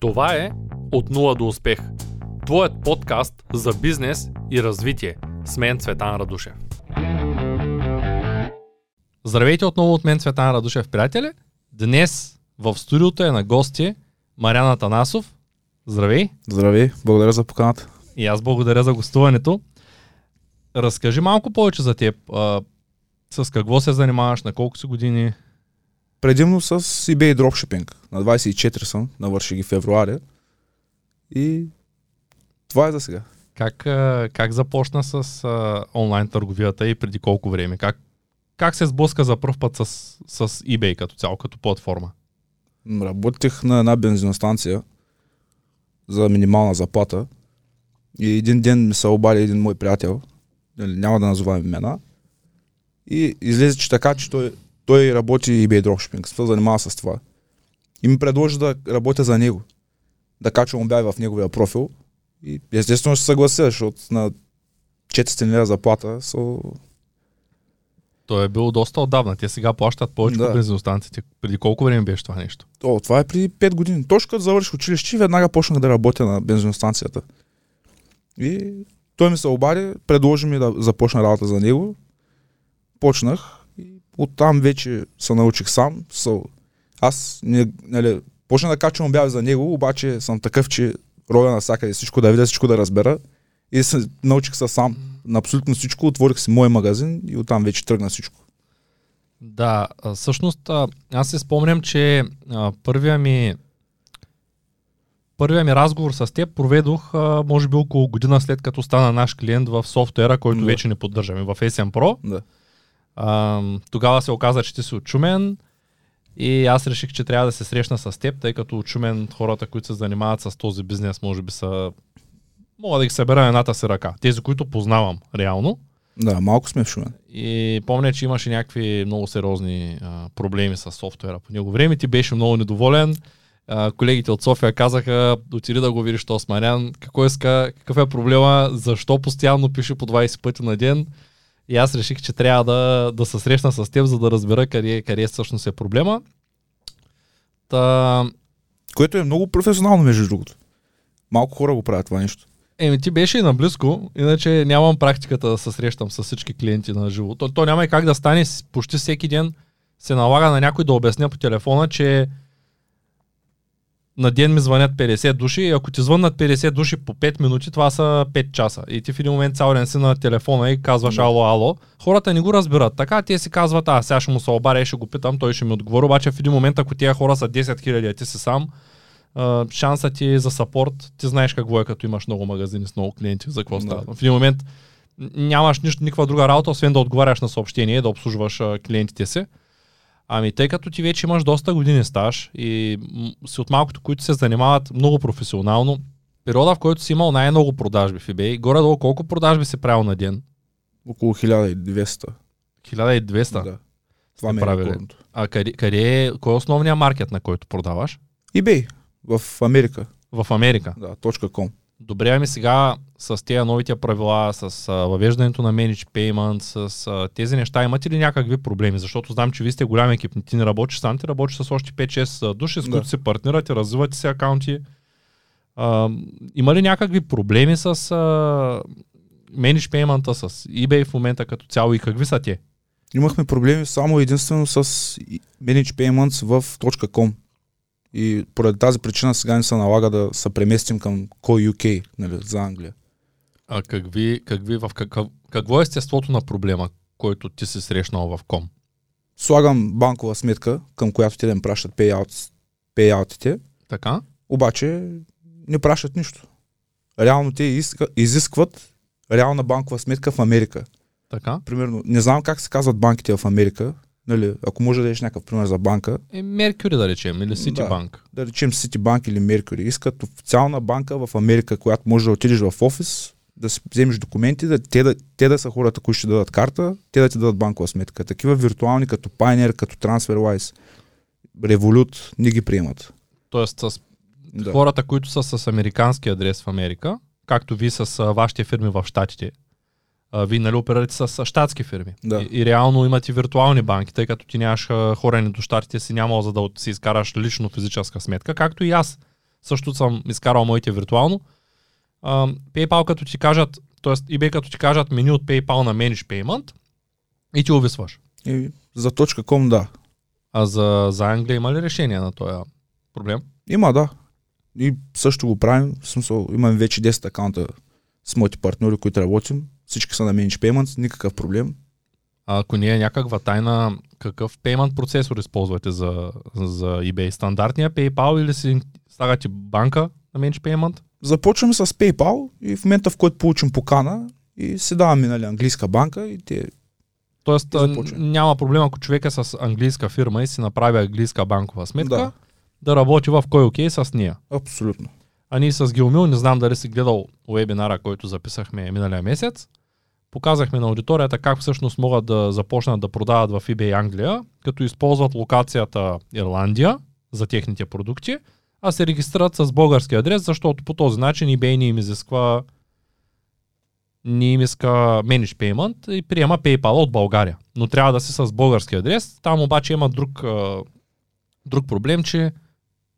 Това е От нула до успех. Твоят подкаст за бизнес и развитие. С мен Цветан Радушев. Здравейте отново от мен Цветан Радушев, приятели. Днес в студиото е на гости Маряна Танасов. Здравей! Здравей, благодаря за поканата. И аз благодаря за гостуването. Разкажи малко повече за теб. А, с какво се занимаваш, на колко си години? Предимно с eBay Dropshipping. На 24 съм, навърши ги февруари. И това е за сега. Как, как започна с а, онлайн търговията и преди колко време? Как, как се сблъска за първ път с, с eBay като цяло, като платформа? Работех на една бензиностанция за минимална заплата. И един ден ми се обади един мой приятел, нали, няма да назовавам имена, и излезе, че така, че той, той работи eBay Dropshipping, се занимава с това. И ми предложи да работя за него. Да качвам обяви в неговия профил. И естествено ще съглася, защото на 400 лева заплата са... Той е било доста отдавна. Те сега плащат повече Да. по бензиностанциите. Преди колко време беше това нещо? О, това е преди 5 години. Точно като завърших училище, веднага почнах да работя на бензиностанцията. И той ми се обади, предложи ми да започна работа за него. Почнах и оттам вече се научих сам. So, аз не, нали, почнах да качвам обяви за него, обаче съм такъв, че роля навсякъде всичко да видя, всичко да разбера. И се научих се сам на абсолютно всичко, отворих си мой магазин и оттам вече тръгна всичко. Да, всъщност аз се спомням, че а, първия ми първия ми разговор с теб проведох а, може би около година след като стана наш клиент в софтуера, който Да. вече не поддържаме, в SM Pro. Да. А, тогава се оказа, че ти си от Шумен и аз реших, че трябва да се срещна с теб, тъй като от Шумен хората, които се занимават с този бизнес, може би са... Мога да ги събера на едната си ръка. Тези, които познавам реално. Да, малко сме в Шумен. И помня, че имаше някакви много сериозни а, проблеми с софтуера по него време. Ти беше много недоволен. А, колегите от София казаха, отиди да го видиш то с Мариан. Какво иска, какъв е проблема, защо постоянно пише по 20 пъти на ден. И аз реших, че трябва да, да се срещна с теб, за да разбера къде, къде всъщност е проблема. Та, Което е много професионално, между другото. Малко хора го правят това нещо. Еми ти беше и наблизко, иначе нямам практиката да се срещам с всички клиенти на живо. То, то няма и как да стане, почти всеки ден се налага на някой да обясня по телефона, че на ден ми звънят 50 души и ако ти звъннат 50 души по 5 минути, това са 5 часа. И ти в един момент цял ден си на телефона и казваш ало, ало. Хората не го разбират. Така те си казват, а сега ще му се обаря и ще го питам, той ще ми отговори. Обаче в един момент, ако тия хора са 10 000, а ти си сам, шансът ти за сапорт, ти знаеш какво е, като имаш много магазини с много клиенти, за какво Да. става. В един момент нямаш нищо, никаква друга работа, освен да отговаряш на съобщение, да обслужваш клиентите си. Ами тъй като ти вече имаш доста години стаж и си от малкото, които се занимават много професионално, периода, в който си имал най-много продажби в eBay, горе-долу колко продажби си правил на ден? Около 1200. 1200. Да. Това ми е рекордното. А къде, къде е, кой е основният маркет, на който продаваш? eBay в Америка. В Америка. Да, .com. Добре, ами сега с тези новите правила, с а, въвеждането на Manage Payment, с а, тези неща, имате ли някакви проблеми? Защото знам, че вие сте голям екип, ти не работиш сам, ти работиш с още 5-6 души, с Да. които се партнирате, развивате се акаунти. А, има ли някакви проблеми с а, Manage Payment, с eBay в момента като цяло и какви са те? Имахме проблеми само единствено с Manage Payments в .com. И поради тази причина сега ни се налага да се преместим към Core UK, нали, за Англия. А какви, какви, в какъв, какво е естеството на проблема, който ти си срещнал в ком? Слагам банкова сметка, към която те да им пращат payout, payoutите, Така? обаче не пращат нищо. Реално те изискват реална банкова сметка в Америка. Така? Примерно, не знам как се казват банките в Америка, нали, ако може да дадеш някакъв пример за банка, Е, Меркюри да речем, или Citibank. да речем Citibank или Mercury, искат официална банка в Америка, която може да отидеш в офис, да си вземеш документи, да, те, да, те да са хората, които ще дадат карта, те да ти дадат банкова сметка. Такива виртуални като Pioneer, като TransferWise, Revolut не ги приемат. Тоест с Да. хората, които са с американски адрес в Америка, както ви с вашите фирми в Штатите, а, вие нали оперирате с, с щатски фирми. Да. И, и реално имате виртуални банки, тъй като ти нямаш хорене до щатите си нямал за да си изкараш лично физическа сметка, както и аз също съм изкарал моите виртуално. А, PayPal като ти кажат, т.е. eBay като ти кажат меню от PayPal на Manage Payment и ти увисваш. И за .com да. А за, за Англия има ли решение на този проблем? Има, да. И също го правим. В смисъл, имам вече 10 акаунта с моите партньори, които работим. Всички са на Manage Payments, никакъв проблем. А ако не е някаква тайна, какъв payment процесор използвате за, за eBay? Стандартния PayPal или си слагате банка на Manage Payment? Започваме с PayPal и в момента, в който получим покана и се даваме нали, английска банка и те Тоест започваме. няма проблем, ако човек е с английска фирма и си направи английска банкова сметка, да, Да. работи в кой окей с нея. абсолютно. А ние с Гилмил, не знам дали си гледал вебинара, който записахме миналия месец, показахме на аудиторията как всъщност могат да започнат да продават в eBay Англия, като използват локацията Ирландия за техните продукти, а се регистрират с български адрес, защото по този начин eBay не им изисква не им иска Manage Payment и приема PayPal от България. Но трябва да си с български адрес. Там обаче има друг, друг проблем, че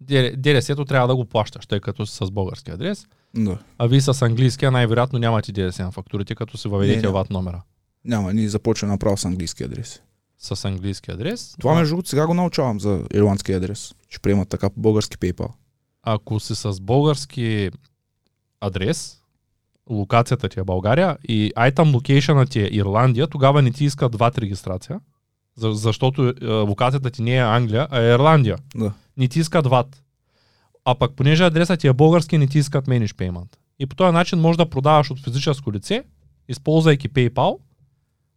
ДДС-то трябва да го плащаш, тъй като си с български адрес. Да. А вие с английския най-вероятно нямате ДДС на фактурите, като си въведете Не, ват номера. Няма, ние започваме направо с английски адрес. С английски адрес. Това между другото сега го научавам за ирландски адрес. Ще приемат така по български PayPal. Ако си с български адрес, локацията ти е България и item location ти е Ирландия, тогава не ти иска дват регистрация, за- защото е, локацията ти не е Англия, а е Ирландия. Да. Не ти искат ват. А пък понеже адресът ти е български, не ти искат Manage Payment. И по този начин можеш да продаваш от физическо лице, използвайки PayPal,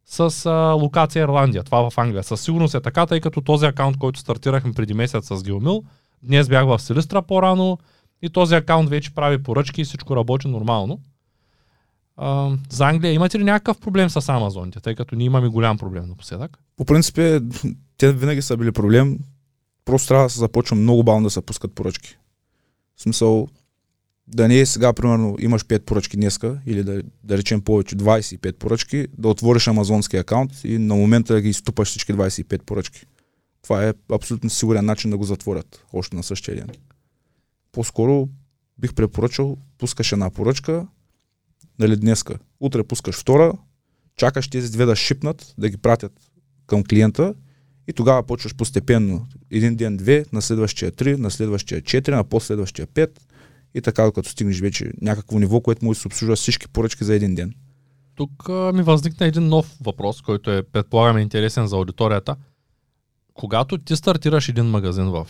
с а, локация Ирландия. Това в Англия. Със сигурност е така, тъй като този акаунт, който стартирахме преди месец с Геомил, днес бях в Силистра по-рано и този акаунт вече прави поръчки и всичко работи нормално. А, за Англия имате ли някакъв проблем с Амазоните, тъй като ние имаме голям проблем напоследък? По принцип, е, те винаги са били проблем. Просто трябва да се започва много бавно да се пускат поръчки. В смисъл, да не е сега, примерно, имаш 5 поръчки днеска, или да, да речем повече 25 поръчки, да отвориш амазонски акаунт и на момента да ги изтупаш всички 25 поръчки. Това е абсолютно сигурен начин да го затворят още на същия ден. По-скоро бих препоръчал, пускаш една поръчка, нали днеска, утре пускаш втора, чакаш тези две да шипнат, да ги пратят към клиента и тогава почваш постепенно. Един ден две, на следващия три, на следващия четири, на последващия пет и така, докато стигнеш вече някакво ниво, което може да се обслужва всички поръчки за един ден. Тук а, ми възникна един нов въпрос, който е, предполагам, интересен за аудиторията. Когато ти стартираш един магазин в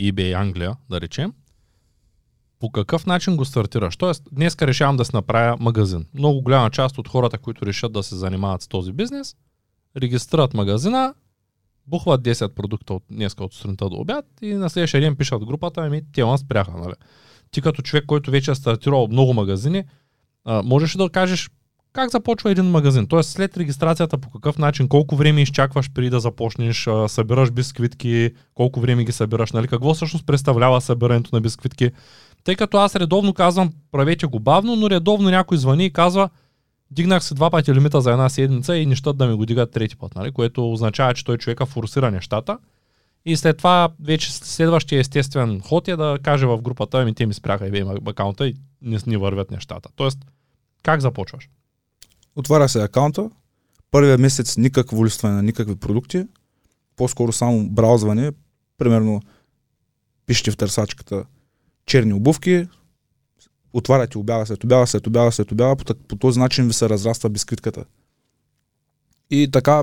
eBay Англия, да речем, по какъв начин го стартираш? Тоест, днес решавам да си направя магазин. Много голяма част от хората, които решат да се занимават с този бизнес, регистрират магазина, бухват 10 продукта от днеска от сутринта до обяд и на следващия ден пишат групата, ами те ма спряха, нали? Ти като човек, който вече е стартирал много магазини, а, можеш да кажеш как започва един магазин? Тоест след регистрацията по какъв начин, колко време изчакваш преди да започнеш, а, събираш бисквитки, колко време ги събираш, нали? Какво всъщност представлява събирането на бисквитки? Тъй като аз редовно казвам, правете го бавно, но редовно някой звъни и казва, дигнах си два пъти лимита за една седмица и нещата да ми го дигат трети път, нали? което означава, че той човека форсира нещата. И след това вече следващия естествен ход е да каже в групата, ами те ми спряха и акаунта и не, не вървят нещата. Тоест, как започваш? Отваря се акаунта, първия месец никакво листване на никакви продукти, по-скоро само браузване, примерно пишете в търсачката черни обувки, отваряте обява след обява, след обява, след обява, по, по този начин ви се разраства бисквитката. И така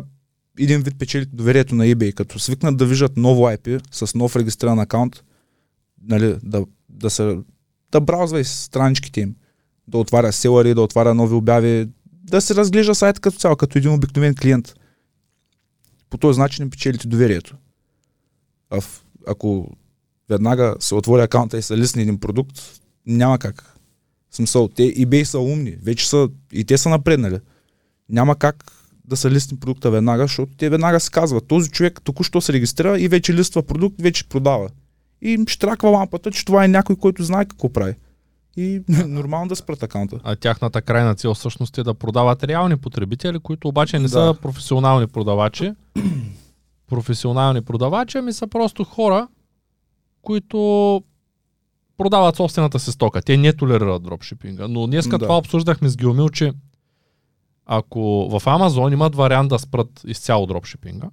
един вид печелите доверието на eBay, като свикнат да виждат ново IP с нов регистриран акаунт, нали, да, да, се, да браузва и страничките им, да отваря селари, да отваря нови обяви, да се разглежда сайта като цяло, като един обикновен клиент. По този начин им печелите доверието. А в, ако веднага се отвори акаунта и се лисне един продукт, няма как. Смисъл, те eBay са умни, вече са, и те са напреднали. Няма как да се листни продукта веднага, защото те веднага се казват, този човек току-що се регистрира и вече листва продукт, вече продава. И им штраква лампата, че това е някой, който знае какво прави. И нормално да спрат акаунта. А тяхната крайна цел всъщност е да продават реални потребители, които обаче не Да. са професионални продавачи. професионални продавачи, ами са просто хора, които продават собствената си стока. Те не толерират дропшипинга. Но днес Да. това обсъждахме с Геомил, че ако в Amazon имат вариант да спрат изцяло дропшипинга,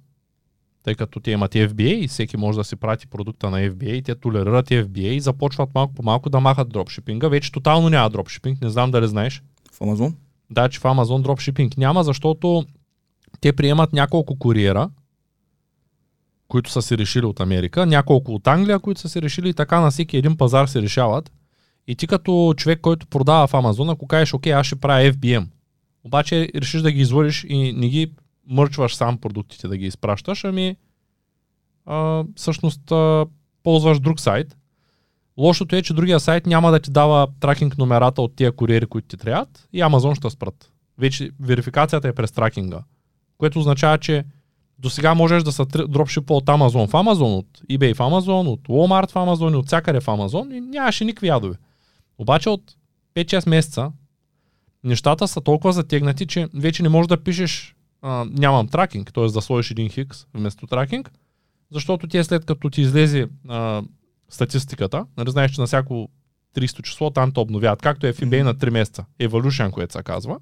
тъй като те имат FBA и всеки може да си прати продукта на FBA и те толерират FBA и започват малко по малко да махат дропшипинга. Вече тотално няма дропшипинг, не знам дали знаеш. В Амазон? Да, че в Amazon дропшипинг няма, защото те приемат няколко куриера, които са се решили от Америка, няколко от Англия, които са се решили и така на всеки един пазар се решават. И ти като човек, който продава в Амазон, ако кажеш, окей, аз ще правя FBM, обаче решиш да ги излъжиш и не ги мърчваш сам продуктите да ги изпращаш, ами а, всъщност а, ползваш друг сайт. Лошото е, че другия сайт няма да ти дава тракинг номерата от тия куриери, които ти трябват и Амазон ще спрат. Вече верификацията е през тракинга, което означава, че до сега можеш да се дропшипа от Amazon в Amazon, от eBay в Amazon, от Walmart в Amazon и от всякъде в Amazon и нямаше никакви ядове. Обаче от 5-6 месеца нещата са толкова затегнати, че вече не можеш да пишеш а, нямам тракинг, т.е. да сложиш един хикс вместо тракинг, защото ти е след като ти излезе а, статистиката, нали знаеш, че на всяко 300 число там те обновяват, както е в eBay на 3 месеца, Evolution, което се казва.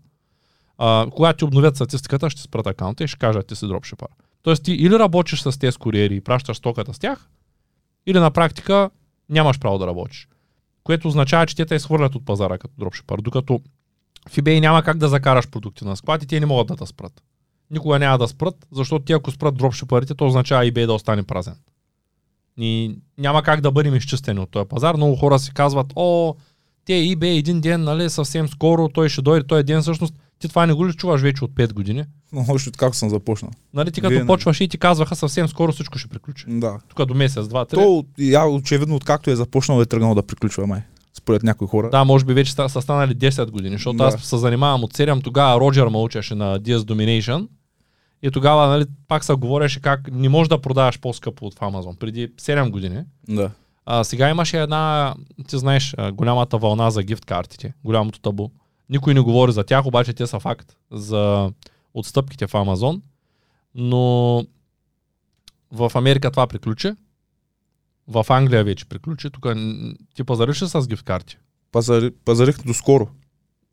А, когато ти обновят статистиката, ще спрат акаунта и ще кажат ти си дропшипър. Тоест ти или работиш с тези куриери и пращаш стоката с тях, или на практика нямаш право да работиш. Което означава, че те те изхвърлят от пазара като дропшипър, докато в eBay няма как да закараш продукти на склад и те не могат да те спрат. Никога няма да спрат, защото ти ако спрат дропшипърите, то означава eBay да остане празен. И няма как да бъдем изчистени от този пазар. Много хора си казват, о, те eBay един ден, нали, съвсем скоро, той ще дойде, той ден всъщност. Ти това не го ли чуваш вече от 5 години? Но още от как съм започнал. Нали, ти като Винаги. почваш и ти казваха съвсем скоро всичко ще приключи. Да. Тук до месец, два, три. То, я очевидно, откакто е започнал, е тръгнал да приключва май. Според някои хора. Да, може би вече ста- са станали 10 години, защото Да. аз се занимавам от 7, тогава Роджер ме учеше на DS Domination и тогава нали, пак се говореше как не можеш да продаваш по-скъпо от Amazon, преди 7 години. Да. А, сега имаше една, ти знаеш, голямата вълна за гифт картите, голямото табу. Никой не говори за тях, обаче те са факт за отстъпките в Amazon. Но в Америка това приключи. В Англия вече приключи. Тук ти пазариш ли с гифт карти? Пазари, пазарих доскоро.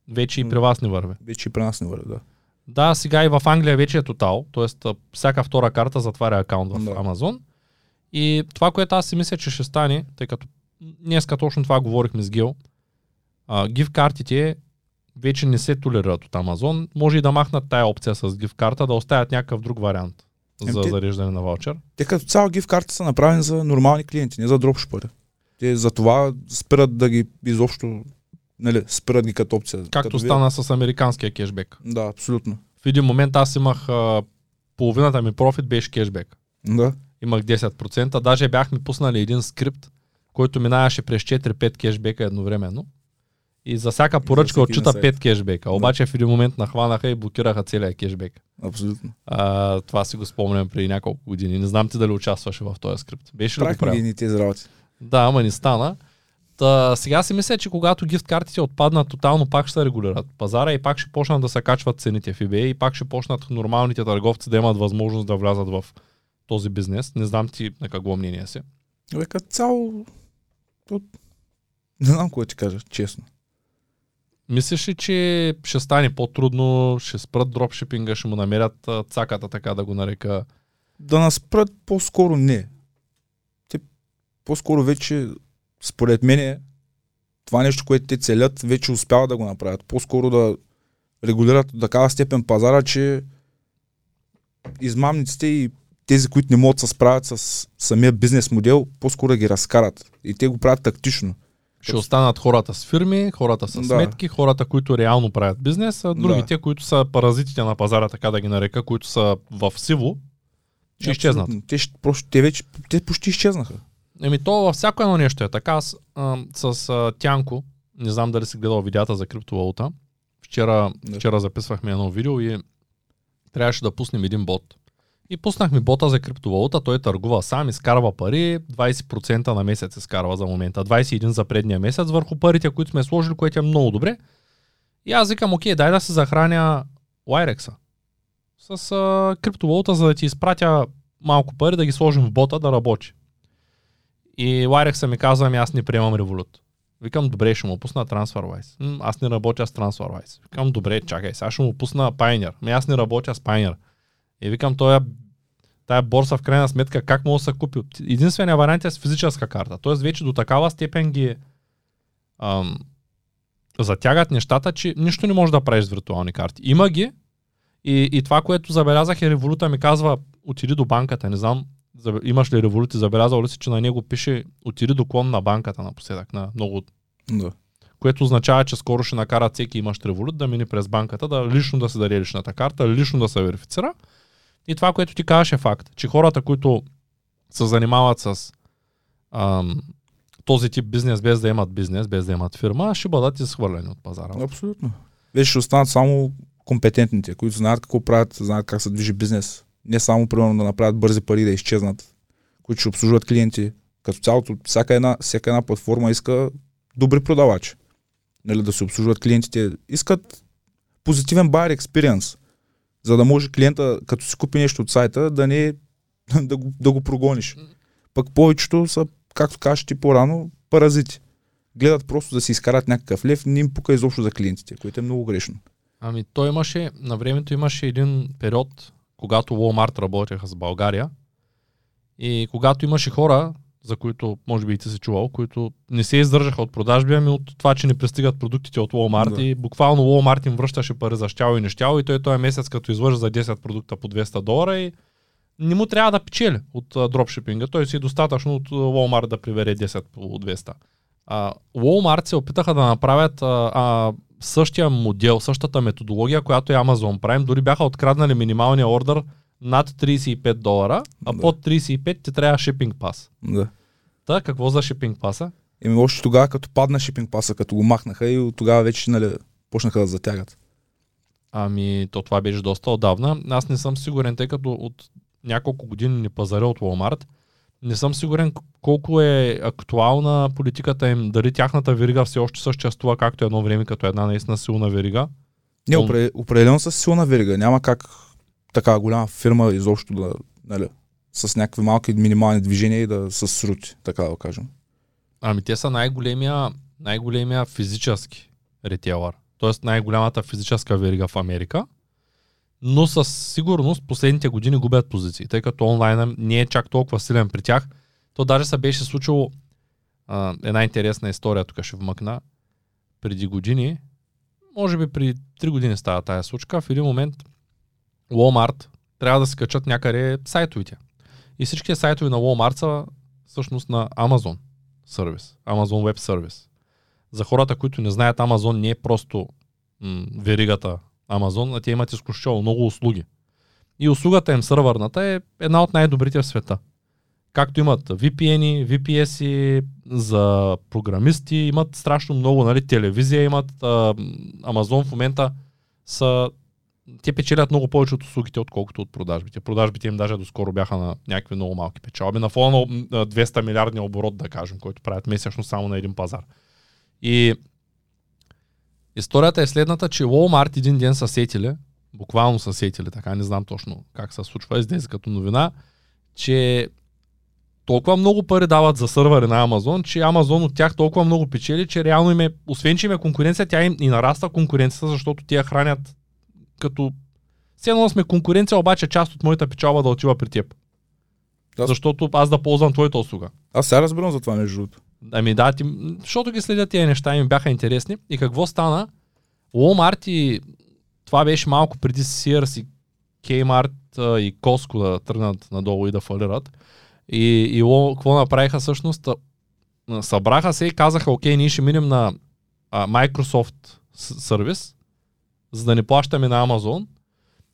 Вече и при вас не върви. Вече и при нас не върви, да. Да, сега и в Англия вече е тотал, т.е. всяка втора карта затваря акаунт в Да. Amazon. И това, което аз си мисля, че ще стане, тъй като днеска точно това говорихме с Гил, гифт картите вече не се толерират от Amazon. Може и да махнат тая опция с гифт карта, да оставят някакъв друг вариант Ем, за те- зареждане на ваучер. Те като цяло гифт карти са направени за нормални клиенти, не за дропшипъри. Те за това спират да ги изобщо, нали, спират ги като опция. Както като стана с американския кешбек. Да, абсолютно. В един момент аз имах а, половината ми профит беше кешбек. Да. имах 10%. Даже бяхме пуснали един скрипт, който минаваше през 4-5 кешбека едновременно. И за всяка поръчка всеки отчита един сайт. 5 кешбека. Обаче в един момент нахванаха и блокираха целия кешбек. Абсолютно. А, това си го спомням преди няколко години. Не знам ти дали участваше в този скрипт. Беше ли го правил? тези работи. Да, ама не стана. Та, сега си мисля, че когато гифт картите отпаднат тотално, пак ще се регулират пазара и пак ще почнат да се качват цените в eBay и пак ще почнат нормалните търговци да имат възможност да влязат в този бизнес. Не знам ти на какво мнение си. Бе, като цяло... Не знам да ти кажа, честно. Мислиш ли, че ще стане по-трудно, ще спрат дропшипинга, ще му намерят цаката, така да го нарека? Да нас спрат по-скоро не. Те по-скоро вече, според мен, това нещо, което те целят, вече успяват да го направят. По-скоро да регулират до такава степен пазара, че измамниците и тези, които не могат да се справят с самия бизнес модел, по-скоро ги разкарат. И те го правят тактично. Ще останат хората с фирми, хората с Да. сметки, хората, които реално правят бизнес, а другите, които са паразитите на пазара, така да ги нарека, които са в сиво, ще изчезнат. Те, ще, просто, те вече те почти изчезнаха. Еми то във всяко едно нещо е така. Аз а, с а, Тянко, не знам дали си гледал видеята за криптовалута, вчера, Да. вчера записвахме едно видео и трябваше да пуснем един бот. И пуснахме бота за криптовалута, той търгува сам, изкарва пари, 20% на месец изкарва за момента, 21% за предния месец върху парите, които сме сложили, което е много добре. И аз викам, окей, дай да се захраня Wirex-а с а, криптовалута, за да ти изпратя малко пари, да ги сложим в бота да работи. И Wirex ми казва, ами аз не приемам Revolut. Викам, добре, ще му пусна TransferWise. М, аз не работя с TransferWise. Викам, добре, чакай, сега ще му пусна Pioneer. Ами аз не работя с Pioneer. И викам, той тая борса в крайна сметка как мога да се купи? Единственият вариант е с физическа карта. Тоест вече до такава степен ги ам, затягат нещата, че нищо не може да правиш с виртуални карти. Има ги и, и това, което забелязах е Революта ми казва, отиди до банката, не знам, имаш ли Револют и забелязал ли си, че на него пише отиди до клон на банката напоследък, на много Да. което означава, че скоро ще накарат всеки имащ револют да мине през банката, да лично да се даде личната карта, лично да се верифицира. И това, което ти казваш е факт, че хората, които се занимават с ам, този тип бизнес, без да имат бизнес, без да имат фирма, ще бъдат изхвърлени от пазара. Абсолютно. Вече ще останат само компетентните, които знаят какво правят, знаят как се движи бизнес. Не само, примерно, да направят бързи пари да изчезнат, които ще обслужват клиенти. Като цялото, всяка една, всяка една платформа иска добри продавачи. Нали, да се обслужват клиентите. Искат позитивен buyer experience, за да може клиента, като си купи нещо от сайта, да не да го, да го прогониш. Пък повечето са, както кажеш ти по-рано, паразити. Гледат просто да си изкарат някакъв лев, не им пука изобщо за клиентите, което е много грешно. Ами той имаше, на времето имаше един период, когато Walmart работеха с България и когато имаше хора, за които може би и ти си чувал, които не се издържаха от продажби, ами от това, че не пристигат продуктите от Walmart Да. и буквално Walmart им връщаше пари за щяло и нещяло и той този месец като излъжа за 10 продукта по 200 долара и не му трябва да печели от а, дропшипинга. Той си е достатъчно от Walmart да прибере 10 по 200. А, Walmart се опитаха да направят а, а, същия модел, същата методология, която е Amazon Prime. Дори бяха откраднали минималния ордер над 35 долара, а Да. под 35 ти трябва шипинг пас. Да. Та, какво за шипинг паса? Еми още тогава, като падна шипинг паса, като го махнаха и от тогава вече нали, почнаха да затягат. Ами, то това беше доста отдавна. Аз не съм сигурен, тъй като от няколко години ни пазаря от Walmart. Не съм сигурен колко е актуална политиката им, дали тяхната верига все още съществува както едно време, като една наистина силна верига. Не, определено с силна верига. Няма как така голяма фирма изобщо да, нали, с някакви малки минимални движения и да се срути, така да кажем. Ами те са най-големия, най-големия физически ретейлър. Тоест най-голямата физическа верига в Америка. Но със сигурност последните години губят позиции, тъй като онлайна не е чак толкова силен при тях. То даже се беше случило а, една интересна история, тук ще вмъкна. Преди години, може би при 3 години става тая случка, в един момент Walmart трябва да се качат някъде сайтовите. И всичките сайтове на Walmart са всъщност на Amazon сервис, Amazon Web сервис. За хората, които не знаят, Amazon не е просто м- веригата Amazon, а те имат изключително много услуги. И услугата им сървърната е една от най-добрите в света. Както имат VPN, VPS за програмисти, имат страшно много, нали, телевизия имат, а, Amazon в момента са те печелят много повече от услугите, отколкото от продажбите. Продажбите им даже доскоро бяха на някакви много малки печалби. На фона на м, а, 200 милиардния оборот, да кажем, който правят месечно само на един пазар. И историята е следната, че Walmart един ден са сетили, буквално са сетили, така не знам точно как се случва, излезе като новина, че толкова много пари дават за сървъри на Амазон, че Амазон от тях толкова много печели, че реално им е, освен че им е конкуренция, тя им и нараства конкуренцията, защото тия хранят като все едно сме конкуренция, обаче част от моята печалба да отива при теб. Да. Защото аз да ползвам твоята услуга. Аз сега разбирам за това, между другото. Ами да, ти, защото ги следят тези неща и ми бяха интересни. И какво стана? Walmart и това беше малко преди Sears и Kmart и Costco да тръгнат надолу и да фалират. И, и какво направиха всъщност? Събраха се и казаха, окей, ние ще минем на а, Microsoft сервис, за да не плащаме на Amazon.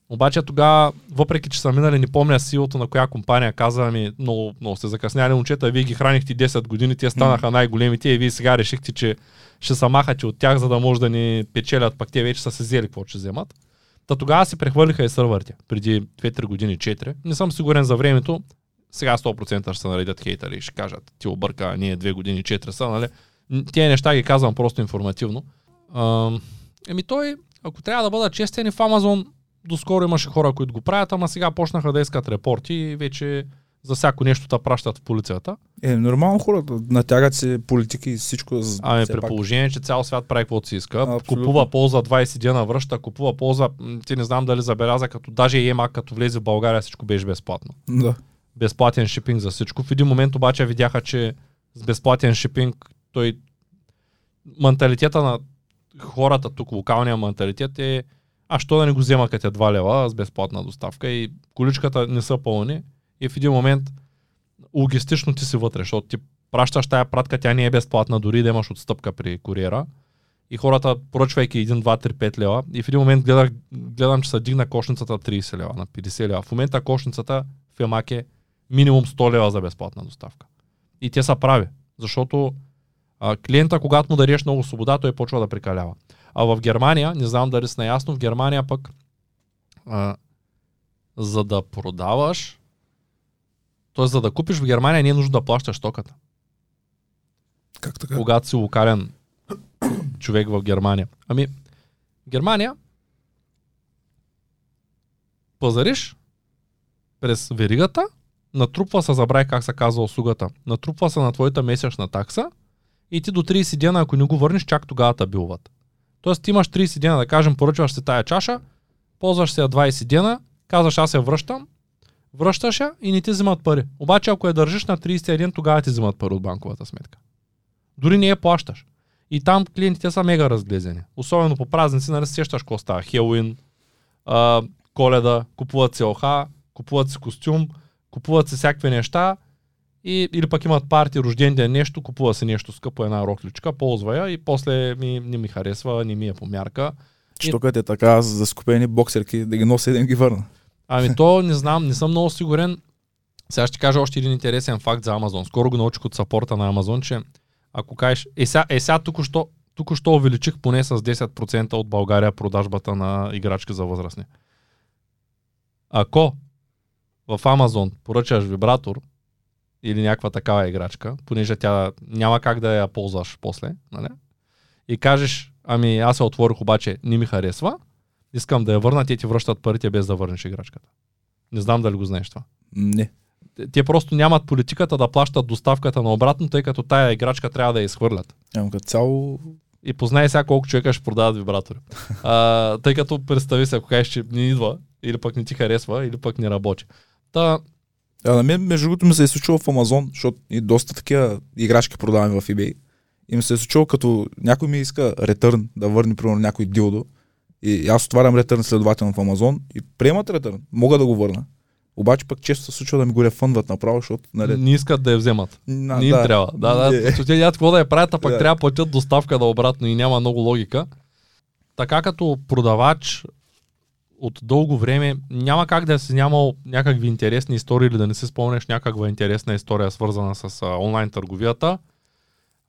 Обаче тогава, въпреки че са минали, не помня силото на коя компания, каза ми, много, много сте закъсняли момчета, вие ги хранихте 10 години, те станаха най-големите и вие сега решихте, че ще се махате от тях, за да може да ни печелят, пък те вече са се взели какво ще вземат. Та тогава си прехвърлиха и сървърите, преди 2-3 години, 4. Не съм сигурен за времето, сега 100% ще се наредят хейтери и ще кажат, ти обърка, ние 2 години, 4 са, нали? Тия неща ги казвам просто информативно. Еми той, ако трябва да бъда честен, и в Амазон доскоро имаше хора, които го правят, ама сега почнаха да искат репорти и вече За всяко нещо те пращат в полицията. Е, нормално хората натягат се политики и всичко. Ами при положение, че цял свят прави каквото си иска, Абсолютно. купува полза 20 дена, връща, купува полза, ти не знам дали забеляза, като даже ЕМА, като влезе в България, всичко беше безплатно. Да. Безплатен шипинг за всичко. В един момент обаче видяха, че с безплатен шипинг той менталитета на хората тук, локалния менталитет е а що да не го взема като е 2 лева с безплатна доставка и количката не са пълни и в един момент логистично ти си вътре, защото ти пращаш тая пратка, тя не е безплатна, дори да имаш отстъпка при куриера. И хората, поръчвайки 1, 2, 3, 5 лева, и в един момент гледах, гледам, че се дигна кошницата 30 лева на 50 лева. В момента кошницата в Емак е минимум 100 лева за безплатна доставка. И те са прави, защото а, клиента, когато му дадеш много свобода, той почва да прикалява. А в Германия, не знам дали си наясно, в Германия пък а, за да продаваш, т.е. за да купиш в Германия не е нужно да плащаш токата Как така? когато си локален човек в Германия. Ами, Германия пазариш през веригата, натрупва се, забравя как се казва услугата, натрупва се на твоята месечна такса и ти до 30 дена, ако не го върнеш, чак тогава те билват. Тоест ти имаш 30 дена, да кажем, поръчваш се тая чаша, ползваш се я 20 дена, казваш аз я връщам, връщаш я и не ти взимат пари. Обаче ако я държиш на 30 ден, тогава ти взимат пари от банковата сметка. Дори не я плащаш. И там клиентите са мега разглезени. Особено по празници, нали се сещаш какво става. Хелуин, коледа, купуват си оха, купуват си костюм, купуват си всякакви неща и, или пък имат парти, рожден ден, нещо, купува си нещо скъпо, една рокличка, ползва я и после ми, не ми харесва, не ми е по мярка. Що като е така, за скупени боксерки, да ги нося и да ги върна. Ами то не знам, не съм много сигурен. Сега ще кажа още един интересен факт за Амазон. Скоро го научих от сапорта на Амазон, че ако кажеш, е сега, е сега тук що, тук що увеличих поне с 10% от България продажбата на играчки за възрастни. Ако в Амазон поръчаш вибратор или някаква такава играчка, понеже тя няма как да я ползваш после, нали? И кажеш, ами аз я отворих, обаче не ми харесва, искам да я върна, те ти връщат парите без да върнеш играчката. Не знам дали го знаеш това. Не. Те- Те просто нямат политиката да плащат доставката на обратно, тъй като тая играчка трябва да я изхвърлят. Ама като цяло, И познай сега колко човека ще продават вибратори. А, тъй като представи се, ако кажеш, че не идва, или пък не ти харесва, или пък не работи. Та, А на мен, между другото, ми се е случило в Амазон, защото и доста такива играчки продаваме в eBay. И ми се е случило, като някой ми иска ретърн, да върне, примерно, някой дилдо. И аз отварям ретърн следователно в Амазон и приемат ретърн. Мога да го върна. Обаче пък често се случва да ми го рефъндват направо, защото, нали... не искат да я вземат. На, не им трябва. Да, да. Защото Те нямат какво да я правят, а пък Да. трябва да платят доставка да обратно и няма много логика. Така като продавач от дълго време няма как да си нямал някакви интересни истории или да не си спомнеш някаква интересна история, свързана с а, онлайн търговията.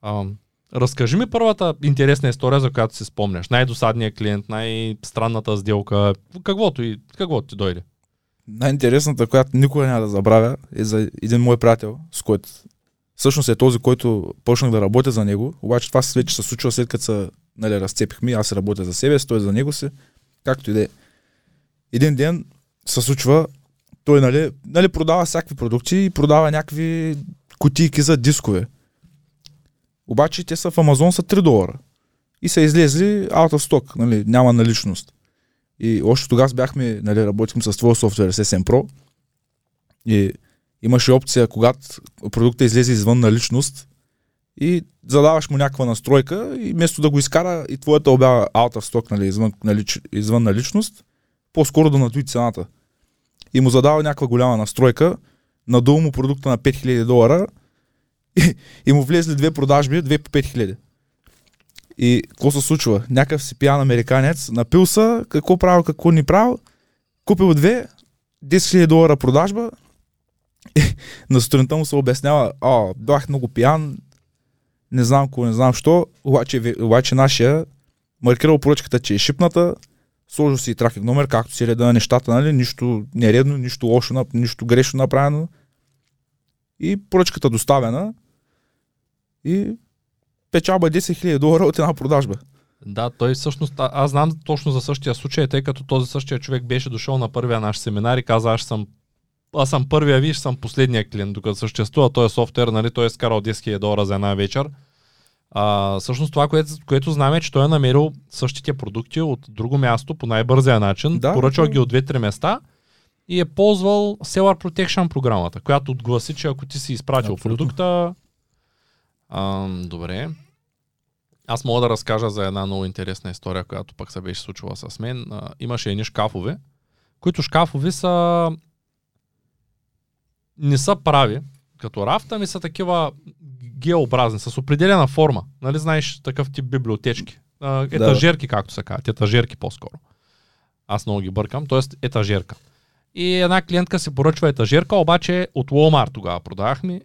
А, разкажи ми първата интересна история, за която си спомняш. Най-досадният клиент, най-странната сделка, каквото и каквото ти дойде. Най-интересната, която никога няма да забравя, е за един мой приятел, с който всъщност е този, който почнах да работя за него, обаче това вече се случва след като се нали, разцепихме, аз работя за себе си, той за него си, както и да е. Един ден се случва, той нали, нали, продава всякакви продукти и продава някакви кутийки за дискове. Обаче те са в Амазон са 3 долара. И са излезли out of stock, нали, няма наличност. И още тогава бяхме, нали, работим с твоя софтуер, с SM Pro. И имаше опция, когато продукта излезе извън наличност и задаваш му някаква настройка и вместо да го изкара и твоята обява out of stock, нали, извън, налич, извън наличност, по-скоро да надуи цената. И му задава някаква голяма настройка, надолу му продукта на 5000 долара и, и му влезли две продажби, две по 5000. И какво се случва? Някакъв си пиян американец, напил са, какво правил, какво ни правил, купил две, 10 000 долара продажба, на сутринта му се обяснява, а, бях много пиян, не знам какво, не знам що, обаче, обаче нашия маркирал поръчката, че е шипната, сложил си трафик номер, както си реда на нещата, нали? нищо нередно, нищо лошо, нищо грешно направено. И поръчката доставена и печалба 10 000 долара от една продажба. Да, той всъщност, а- аз знам точно за същия случай, тъй като този същия човек беше дошъл на първия наш семинар и каза, аз съм аз съм първия, виж, съм последния клиент, докато съществува този софтуер, нали, той е скарал 10 000 долара за една вечер. А, всъщност това, което, което знам е, че той е намерил същите продукти от друго място по най-бързия начин, Да, поръчал да. ги от 2-3 места и е ползвал Seller Protection програмата, която отгласи, че ако ти си изпратил Абсолютно. продукта... А, добре. Аз мога да разкажа за една много интересна история, която пък се беше случила с мен. А, имаше едни шкафове, които шкафови са не са прави като рафта, ми са такива геообразни, с определена форма. Нали знаеш такъв тип библиотечки? Етажерки, както се казват. Етажерки по-скоро. Аз много ги бъркам, т.е. етажерка. И една клиентка си поръчва етажерка, обаче от Walmart тогава продавахме.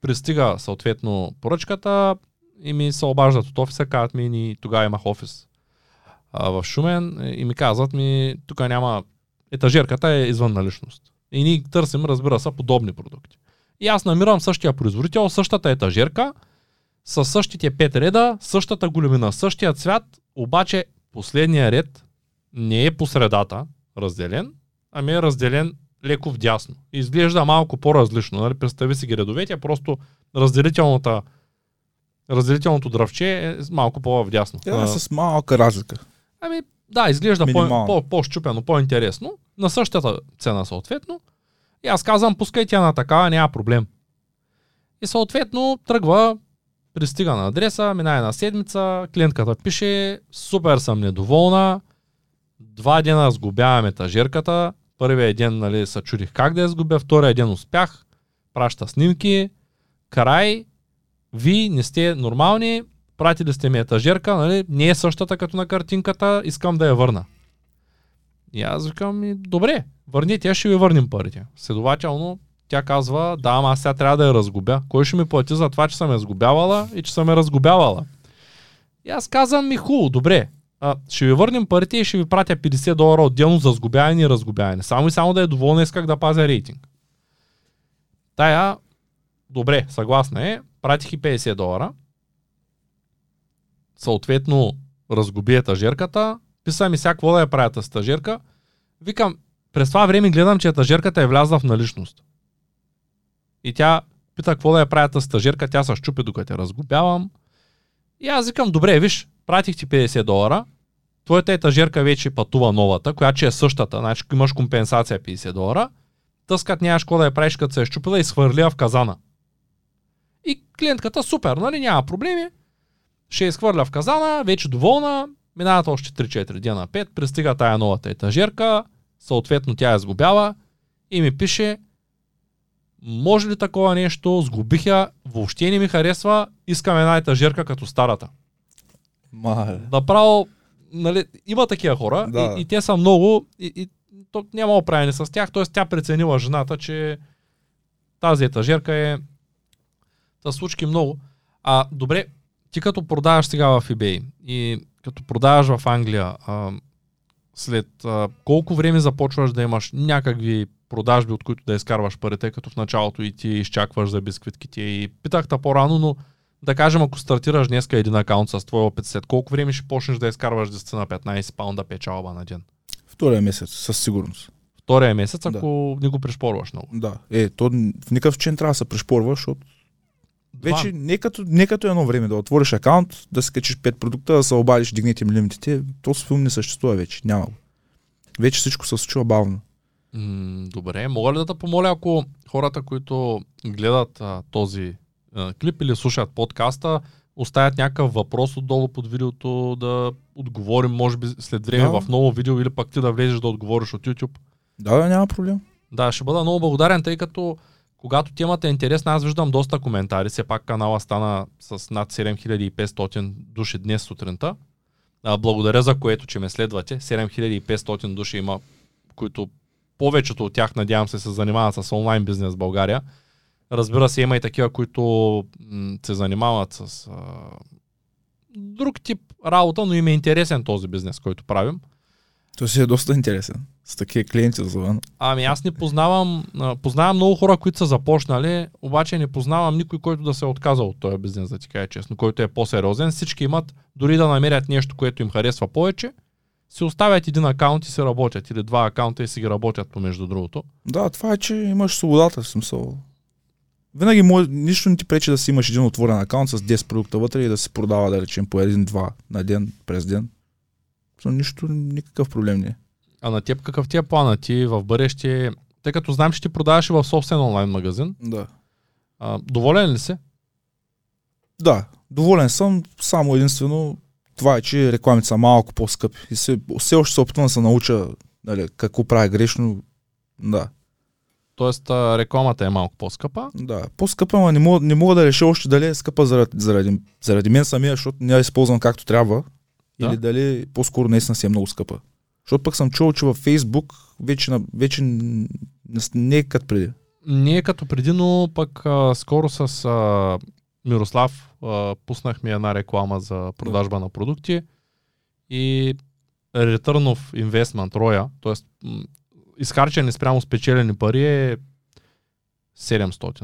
Пристига съответно поръчката и ми се обаждат от офиса, казват ми, ни, тогава имах офис а, в Шумен и ми казват ми, тук няма, етажерката е извън наличност. И ние търсим, разбира се, подобни продукти. И аз намирам същия производител, същата етажерка, с същите пет реда, същата големина, същия цвят, обаче последния ред не е по средата разделен, ами е разделен леко вдясно. Изглежда малко по-различно. Нали? Представи си ги редовете, просто разделителната разделителното дръвче е малко по-вдясно. Тя А, е с малка разлика. Ами, да, изглежда по, Минимално. по, по-щупено, по-интересно. На същата цена съответно. И аз казвам, пускай тя на такава, няма проблем. И съответно тръгва, пристига на адреса, мина една седмица, клиентката пише, супер съм недоволна, два дена сгубявам етажерката, първия ден нали, се чудих как да я сгубя, втория ден успях, праща снимки, край, вие не сте нормални, пратили сте ми етажерка, нали, не е същата като на картинката, искам да я върна. И аз викам, добре, върните, я ще ви върнем парите. Следователно, тя казва, да, ама аз сега трябва да я разгубя. Кой ще ми плати за това, че съм я сгубявала и че съм я разгубявала? И аз казвам ми, хубаво, добре, а, ще ви върнем парите и ще ви пратя 50 долара отделно за сгубяване и разгубяване. Само и само да е доволна, исках да пазя рейтинг. Тая, добре, съгласна е, пратих и 50 долара. Съответно, разгуби етажерката, писа ми сега какво да я правя тази стажерка. Викам, през това време гледам, че етажерката е влязла в наличност. И тя пита какво да я правя тази стажерка, тя се щупи докато я разгубявам. И аз викам, добре, виж, пратих ти 50 долара, твоята етажерка вече пътува новата, която е същата, значи имаш компенсация 50 долара, тъскат нямаш какво да я правиш, като се е щупила и схвърли я в казана. И клиентката супер, нали, няма проблеми. Ще изхвърля в казана, вече доволна, минават още 3-4 дена 5, пристига тая новата етажерка, съответно тя я сгубява и ми пише може ли такова нещо, сгубих я, въобще не ми харесва, искам една етажерка като старата. Мале. Направо, нали, има такива хора Да. и, и, те са много и, и то няма оправяне с тях, т.е. тя преценила жената, че тази етажерка е та случки много. А, добре, ти като продаваш сега в eBay и като продаваш в Англия, а, след а, колко време започваш да имаш някакви продажби, от които да изкарваш парите, като в началото и ти изчакваш за бисквитките и питах те по-рано, но да кажем, ако стартираш днеска един акаунт с твой опит, след колко време ще почнеш да изкарваш 10 на 15 паунда печалба на ден? Втория месец, със сигурност. Втория месец, ако не го пришпорваш много. Да. Е, то в никакъв не трябва да се пришпорва, защото вече не като, не като едно време да отвориш акаунт, да си качиш 5 продукта, да се обадиш, дигнете им лимитите. Този филм не съществува вече. Няма го. Вече всичко се случва бавно. М, добре, мога ли да те помоля, ако хората, които гледат а, този а, клип или слушат подкаста, оставят някакъв въпрос отдолу под видеото, да отговорим, може би след време Да. в ново видео или пък ти да влезеш да отговориш от YouTube. Да, да, няма проблем. Да, ще бъда много благодарен, тъй като когато темата е интересна, аз виждам доста коментари. Все пак канала стана с над 7500 души днес сутринта. А, благодаря за което, че ме следвате. 7500 души има, които повечето от тях, надявам се, се занимават с онлайн бизнес в България. Разбира се, има и такива, които се занимават с а, друг тип работа, но им е интересен този бизнес, който правим. Той си е доста интересен. С такива клиенти завън. Ами аз не познавам, познавам много хора, които са започнали, обаче не познавам никой, който да се е отказал от този бизнес, да ти кажа честно, който е по-сериозен. Всички имат, дори да намерят нещо, което им харесва повече, си оставят един акаунт и се работят, или два акаунта и си ги работят помежду другото. Да, това е, че имаш свободата, в смисъл. Винаги може, нищо не ти пречи да си имаш един отворен акаунт с 10 продукта вътре и да се продава, да речем, по един-два на ден, през ден. So, нищо, никакъв проблем не е. А на теб какъв ти е плана? Ти в бъдеще, тъй като знам, че ти продаваш и в собствен онлайн магазин, Да. а, доволен ли си? Да, доволен съм, само единствено това е, че рекламите са малко по-скъпи. И се, все още се опитвам да се науча нали, какво правя грешно. Да, Тоест рекламата е малко по-скъпа. да. По-скъпа, но не мога, не мога да реша още дали е скъпа заради, заради, заради мен самия, защото не я използвам както трябва. Да. Или дали по-скоро наистина си е много скъпа. Защото пък съм чувал, че във Фейсбук вече, на- вече не е като преди. Не е като преди, но пък а, скоро с а, Мирослав а, пуснахме една реклама за продажба на продукти и Return of Investment, роя, т.е. изхарчени спрямо спечелени пари е 700.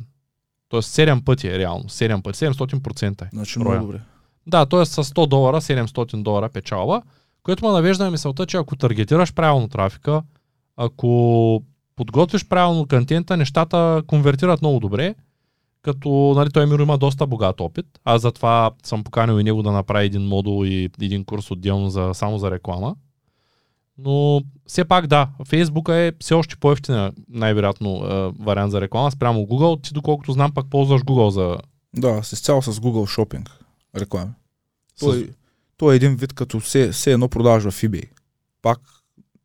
Тоест 7 пъти е реално. 7 пъти. 700% е. Значи Роя. много добре. Да, т.е. с 100 долара, 700 долара печалба, което ме навежда на мисълта, че ако таргетираш правилно трафика, ако подготвиш правилно контента, нещата конвертират много добре, като нали, той Миро има доста богат опит. Аз затова съм поканил и него да направи един модул и един курс отделно за, само за реклама. Но все пак да, Фейсбука е все още по-ефтина, най-вероятно, е, вариант за реклама спрямо Google. Ти, доколкото знам, пак ползваш Google за... Да, с цяло с Google Shopping реклами. С... Той, той е един вид като все, все едно продаваш в eBay. Пак,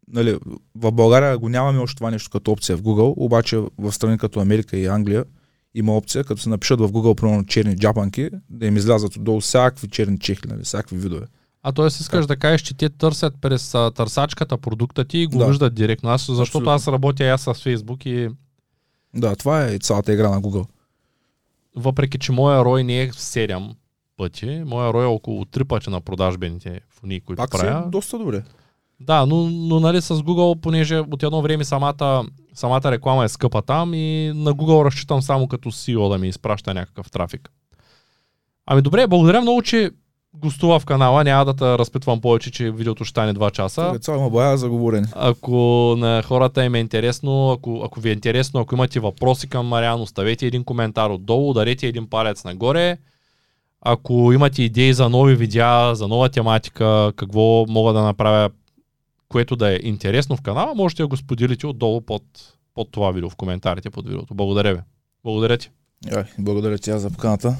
нали, в България го нямаме още това нещо като опция в Google, обаче в страни като Америка и Англия има опция, като се напишат в Google примерно черни джапанки, да им излязат отдолу всякакви черни чехли, нали, всякакви видове. А т.е. искаш да кажеш, че те търсят през а, търсачката продукта ти и го Да. виждат директно. Аз, защото Абсолютно. аз работя и аз с Фейсбук и Да, това е цялата игра на Google. въпреки, че моя рой не е 7 пъти, моя рой е около 3 пъти на продажбените фуни, които Пак си правя. е доста добре. Да, но, но нали с Google, понеже от едно време самата, самата реклама е скъпа там и на Google разчитам само като CEO да ми изпраща някакъв трафик. Ами добре, благодаря много, че гостува в канала. Няма да те разпитвам повече, че видеото ще стане 2 часа. Цяло има бая за говорене. Ако на хората им е интересно, ако, ако ви е интересно, ако имате въпроси към Мариан, оставете един коментар отдолу, ударете един палец нагоре. Ако имате идеи за нови видеа, за нова тематика, какво мога да направя, което да е интересно в канала, можете да го споделите отдолу под, под това видео, в коментарите под видеото. Благодаря ви. Благодаря ти. Благодаря ти аз за поканата.